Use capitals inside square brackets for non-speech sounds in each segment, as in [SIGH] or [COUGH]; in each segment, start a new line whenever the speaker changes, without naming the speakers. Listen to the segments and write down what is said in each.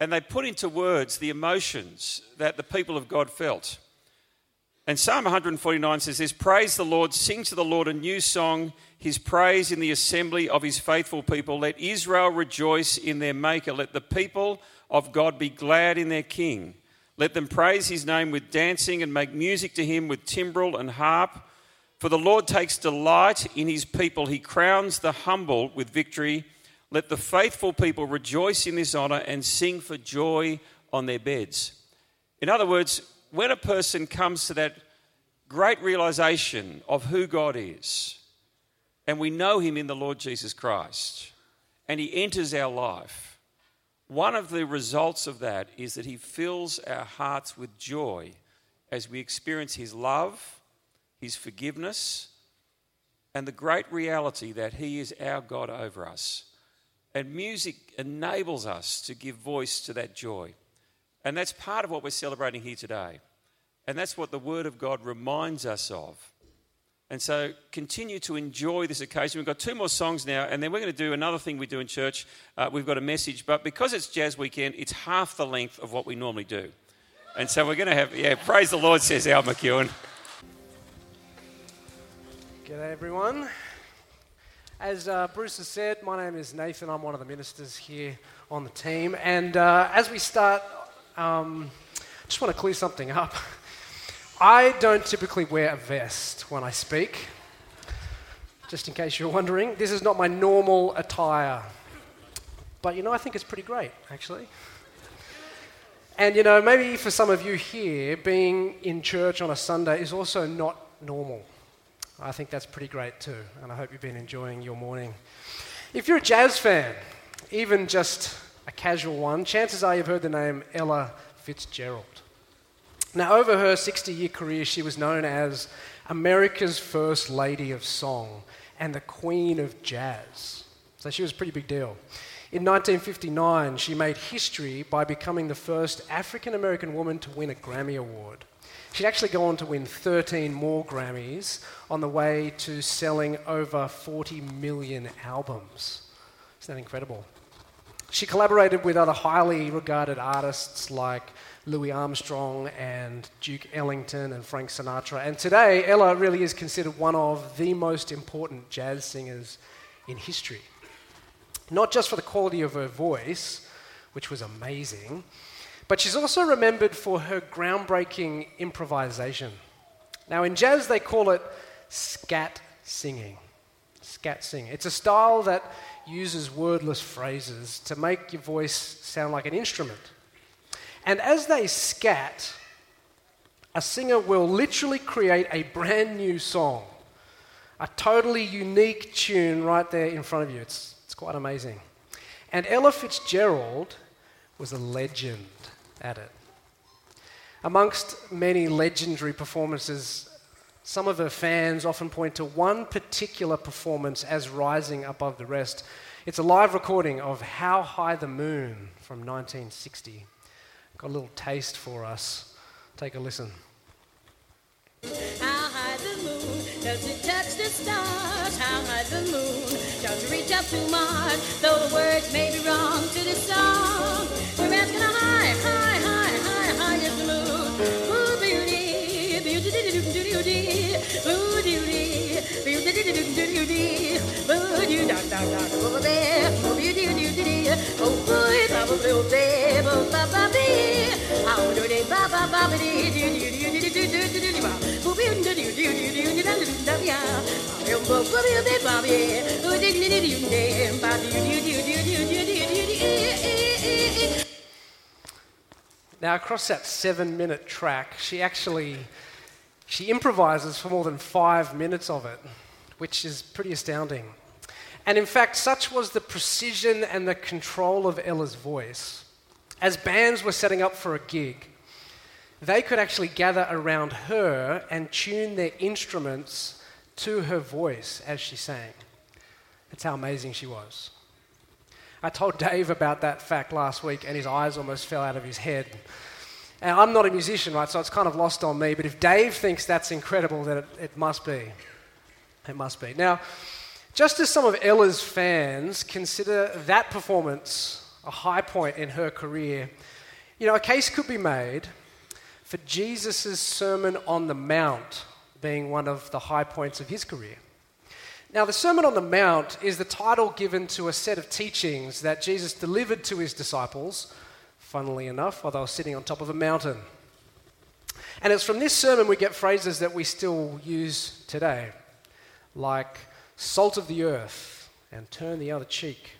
and they put into words the emotions that the people of God felt. And Psalm 149 says this Praise the Lord, sing to the Lord a new song, his praise in the assembly of his faithful people. Let Israel rejoice in their Maker. Let the people of God be glad in their King. Let them praise his name with dancing and make music to him with timbrel and harp. For the Lord takes delight in his people. He crowns the humble with victory. Let the faithful people rejoice in this honor and sing for joy on their beds. In other words, when a person comes to that great realization of who God is, and we know him in the Lord Jesus Christ, and he enters our life, one of the results of that is that he fills our hearts with joy as we experience his love his forgiveness, and the great reality that He is our God over us. And music enables us to give voice to that joy. And that's part of what we're celebrating here today. And that's what the Word of God reminds us of. And so continue to enjoy this occasion. We've got two more songs now, and then we're going to do another thing we do in church. Uh, we've got a message, but because it's Jazz Weekend, it's half the length of what we normally do. And so we're going to have, yeah, praise the Lord, says Al McEwen.
G'day, everyone. As uh, Bruce has said, my name is Nathan. I'm one of the ministers here on the team. And uh, as we start, um, I just want to clear something up. I don't typically wear a vest when I speak. Just in case you're wondering, this is not my normal attire. But you know, I think it's pretty great, actually. And you know, maybe for some of you here, being in church on a Sunday is also not normal. I think that's pretty great too, and I hope you've been enjoying your morning. If you're a jazz fan, even just a casual one, chances are you've heard the name Ella Fitzgerald. Now, over her 60 year career, she was known as America's First Lady of Song and the Queen of Jazz. So she was a pretty big deal. In 1959, she made history by becoming the first African American woman to win a Grammy Award. She'd actually go on to win 13 more Grammys on the way to selling over 40 million albums. Isn't that incredible? She collaborated with other highly regarded artists like Louis Armstrong and Duke Ellington and Frank Sinatra. And today, Ella really is considered one of the most important jazz singers in history. Not just for the quality of her voice, which was amazing, but she's also remembered for her groundbreaking improvisation. Now, in jazz, they call it scat singing. Scat singing. It's a style that uses wordless phrases to make your voice sound like an instrument. And as they scat, a singer will literally create a brand new song, a totally unique tune right there in front of you. It's, it's quite amazing. And Ella Fitzgerald was a legend at it. Amongst many legendary performances, some of her fans often point to one particular performance as rising above the rest. It's a live recording of How High the Moon from 1960. Got a little taste for us. Take a listen. How high the moon does it touch the stars? How high the moon does it reach up to Mars? Though the words may be wrong to the song, we're high, high. Now, across that seven minute track, she actually she improvises for more than five minutes of it, which is pretty astounding. And in fact, such was the precision and the control of Ella's voice. As bands were setting up for a gig, they could actually gather around her and tune their instruments to her voice as she sang. That's how amazing she was. I told Dave about that fact last week, and his eyes almost fell out of his head. And I'm not a musician, right? So it's kind of lost on me. But if Dave thinks that's incredible, then it, it must be. It must be. Now, just as some of Ella's fans consider that performance a high point in her career, you know, a case could be made for Jesus' Sermon on the Mount being one of the high points of his career. Now, the Sermon on the Mount is the title given to a set of teachings that Jesus delivered to his disciples, funnily enough, while they were sitting on top of a mountain. And it's from this sermon we get phrases that we still use today, like salt of the earth and turn the other cheek.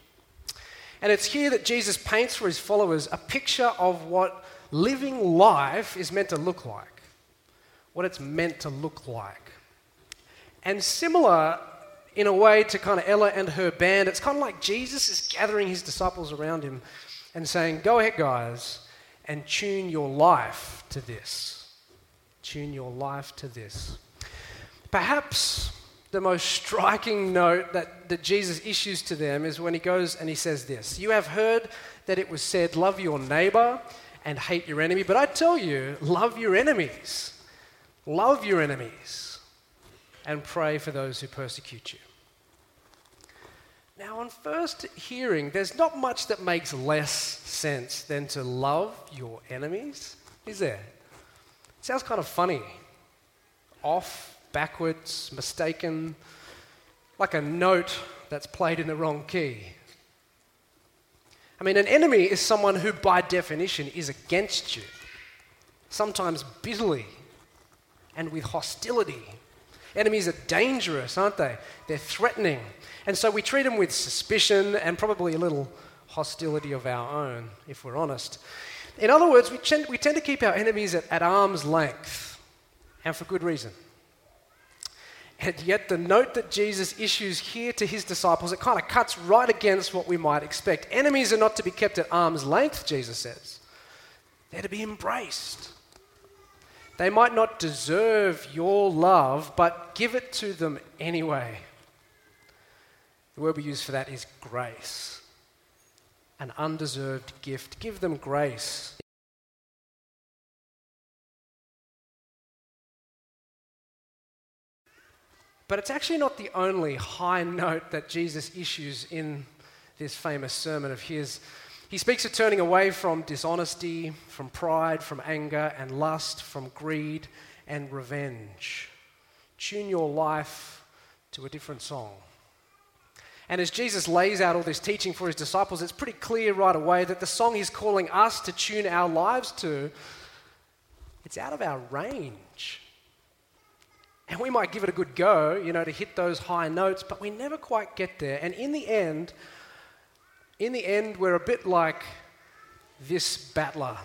And it's here that Jesus paints for his followers a picture of what living life is meant to look like, what it's meant to look like. And similar in a way to kind of Ella and her band, it's kind of like Jesus is gathering his disciples around him and saying, Go ahead, guys, and tune your life to this. Tune your life to this. Perhaps the most striking note that, that Jesus issues to them is when he goes and he says this You have heard that it was said, Love your neighbor and hate your enemy. But I tell you, love your enemies. Love your enemies and pray for those who persecute you. Now, on first hearing, there's not much that makes less sense than to love your enemies, is there? It sounds kind of funny. Off, backwards, mistaken, like a note that's played in the wrong key. I mean, an enemy is someone who, by definition, is against you, sometimes bitterly and with hostility. Enemies are dangerous, aren't they? They're threatening. And so we treat them with suspicion and probably a little hostility of our own, if we're honest. In other words, we tend, we tend to keep our enemies at, at arm's length, and for good reason. And yet, the note that Jesus issues here to his disciples, it kind of cuts right against what we might expect. Enemies are not to be kept at arm's length, Jesus says, they're to be embraced. They might not deserve your love, but give it to them anyway. The word we use for that is grace, an undeserved gift. Give them grace. But it's actually not the only high note that Jesus issues in this famous sermon of his. He speaks of turning away from dishonesty, from pride, from anger and lust, from greed and revenge. Tune your life to a different song. And as Jesus lays out all this teaching for his disciples, it's pretty clear right away that the song he's calling us to tune our lives to, it's out of our range. And we might give it a good go, you know, to hit those high notes, but we never quite get there. And in the end, in the end, we're a bit like this battler.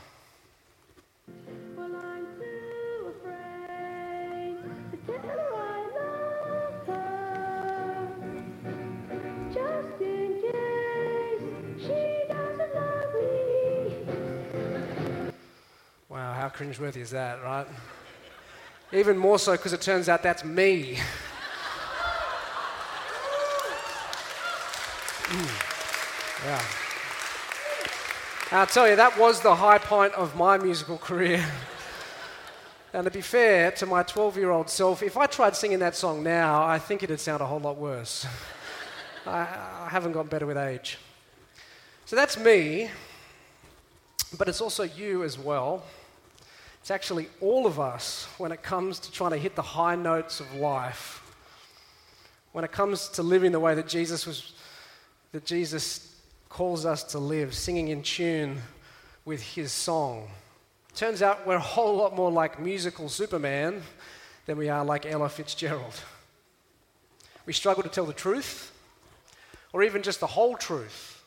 Wow, how cringeworthy is that, right? Even more so because it turns out that's me. mm. Yeah. I'll tell you, that was the high point of my musical career. and to be fair to my 12 year old self, if I tried singing that song now, I think it'd sound a whole lot worse. [LAUGHS] I, I haven't gotten better with age. So that's me, but it's also you as well. It's actually all of us when it comes to trying to hit the high notes of life. When it comes to living the way that Jesus was that Jesus calls us to live, singing in tune with his song. Turns out we're a whole lot more like musical Superman than we are like Ella Fitzgerald. We struggle to tell the truth, or even just the whole truth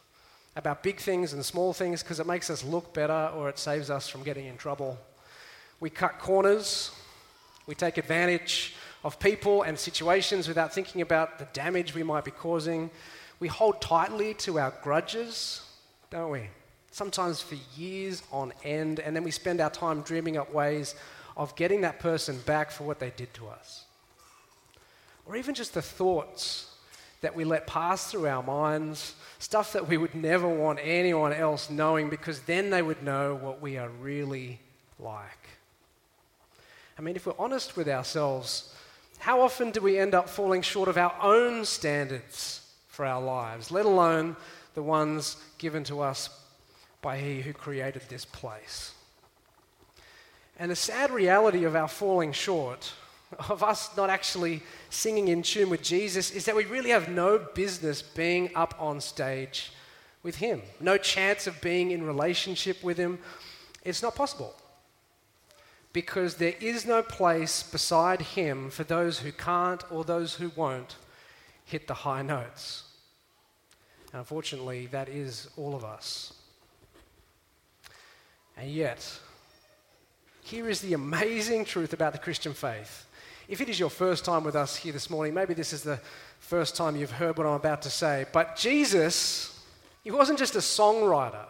about big things and small things because it makes us look better or it saves us from getting in trouble. We cut corners. We take advantage of people and situations without thinking about the damage we might be causing. We hold tightly to our grudges, don't we? Sometimes for years on end, and then we spend our time dreaming up ways of getting that person back for what they did to us. Or even just the thoughts that we let pass through our minds, stuff that we would never want anyone else knowing because then they would know what we are really like. I mean, if we're honest with ourselves, how often do we end up falling short of our own standards for our lives, let alone the ones given to us by He who created this place. And the sad reality of our falling short, of us not actually singing in tune with Jesus, is that we really have no business being up on stage with Him, no chance of being in relationship with Him. It's not possible. Because there is no place beside Him for those who can't or those who won't hit the high notes. And unfortunately, that is all of us. And yet, here is the amazing truth about the Christian faith. If it is your first time with us here this morning, maybe this is the first time you've heard what I'm about to say, but Jesus, he wasn't just a songwriter.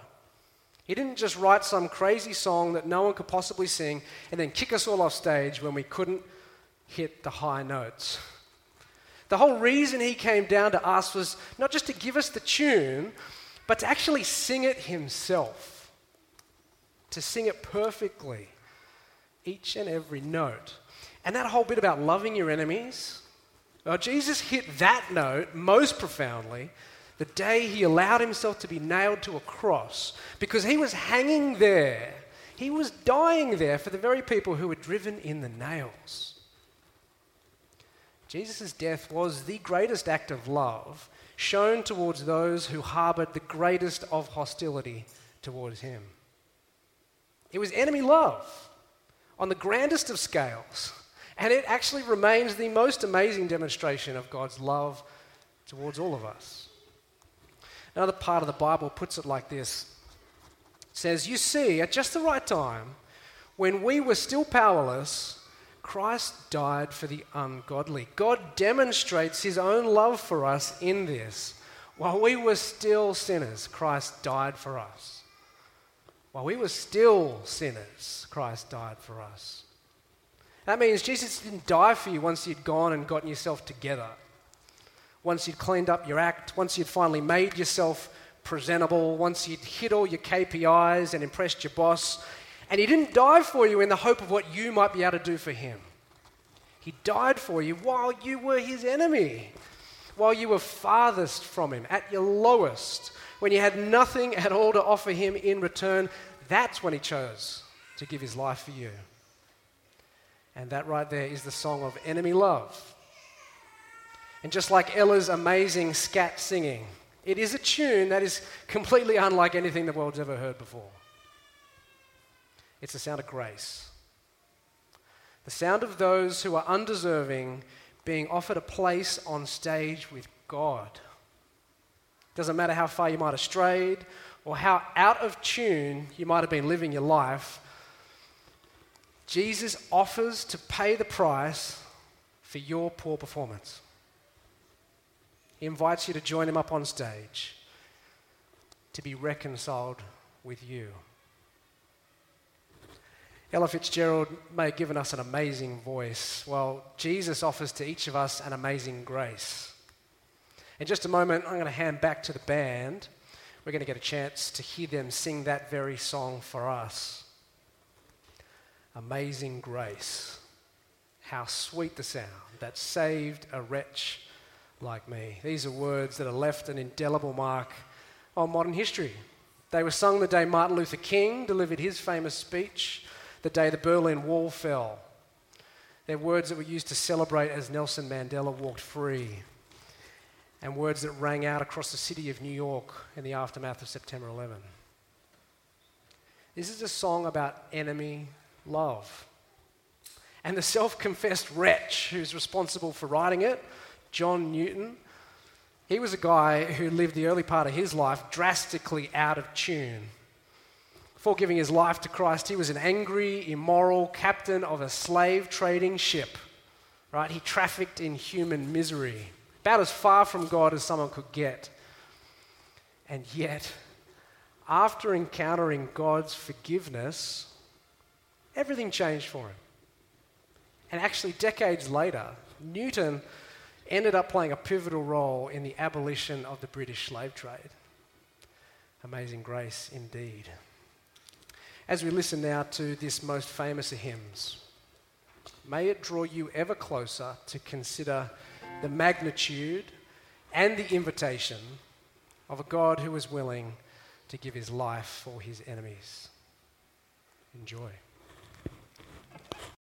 He didn't just write some crazy song that no one could possibly sing and then kick us all off stage when we couldn't hit the high notes. The whole reason he came down to us was not just to give us the tune, but to actually sing it himself, to sing it perfectly, each and every note. And that whole bit about loving your enemies, well, Jesus hit that note most profoundly the day he allowed himself to be nailed to a cross because he was hanging there. He was dying there for the very people who were driven in the nails. Jesus' death was the greatest act of love shown towards those who harbored the greatest of hostility towards him. It was enemy love on the grandest of scales, and it actually remains the most amazing demonstration of God's love towards all of us. Another part of the Bible puts it like this it says, You see, at just the right time, when we were still powerless, Christ died for the ungodly. God demonstrates his own love for us in this. While we were still sinners, Christ died for us. While we were still sinners, Christ died for us. That means Jesus didn't die for you once you'd gone and gotten yourself together. Once you'd cleaned up your act, once you'd finally made yourself presentable, once you'd hit all your KPIs and impressed your boss, and he didn't die for you in the hope of what you might be able to do for him. He died for you while you were his enemy, while you were farthest from him, at your lowest, when you had nothing at all to offer him in return. That's when he chose to give his life for you. And that right there is the song of enemy love. And just like Ella's amazing scat singing, it is a tune that is completely unlike anything the world's ever heard before. It's the sound of grace. The sound of those who are undeserving being offered a place on stage with God. Doesn't matter how far you might have strayed or how out of tune you might have been living your life, Jesus offers to pay the price for your poor performance. He invites you to join him up on stage to be reconciled with you. Ella Fitzgerald may have given us an amazing voice. Well, Jesus offers to each of us an amazing grace. In just a moment, I'm going to hand back to the band. We're going to get a chance to hear them sing that very song for us. Amazing grace. How sweet the sound that saved a wretch like me. These are words that have left an indelible mark on modern history. They were sung the day Martin Luther King delivered his famous speech the day the Berlin Wall fell. They're words that were used to celebrate as Nelson Mandela walked free, and words that rang out across the city of New York in the aftermath of September 11. This is a song about enemy love. And the self confessed wretch who's responsible for writing it, John Newton, he was a guy who lived the early part of his life drastically out of tune before giving his life to Christ, he was an angry, immoral captain of a slave trading ship. Right? He trafficked in human misery, about as far from God as someone could get. And yet, after encountering God's forgiveness, everything changed for him. And actually, decades later, Newton ended up playing a pivotal role in the abolition of the British slave trade. Amazing grace indeed as we listen now to this most famous of hymns. May it draw you ever closer to consider the magnitude and the invitation of a God who is willing to give his life for his enemies. Enjoy.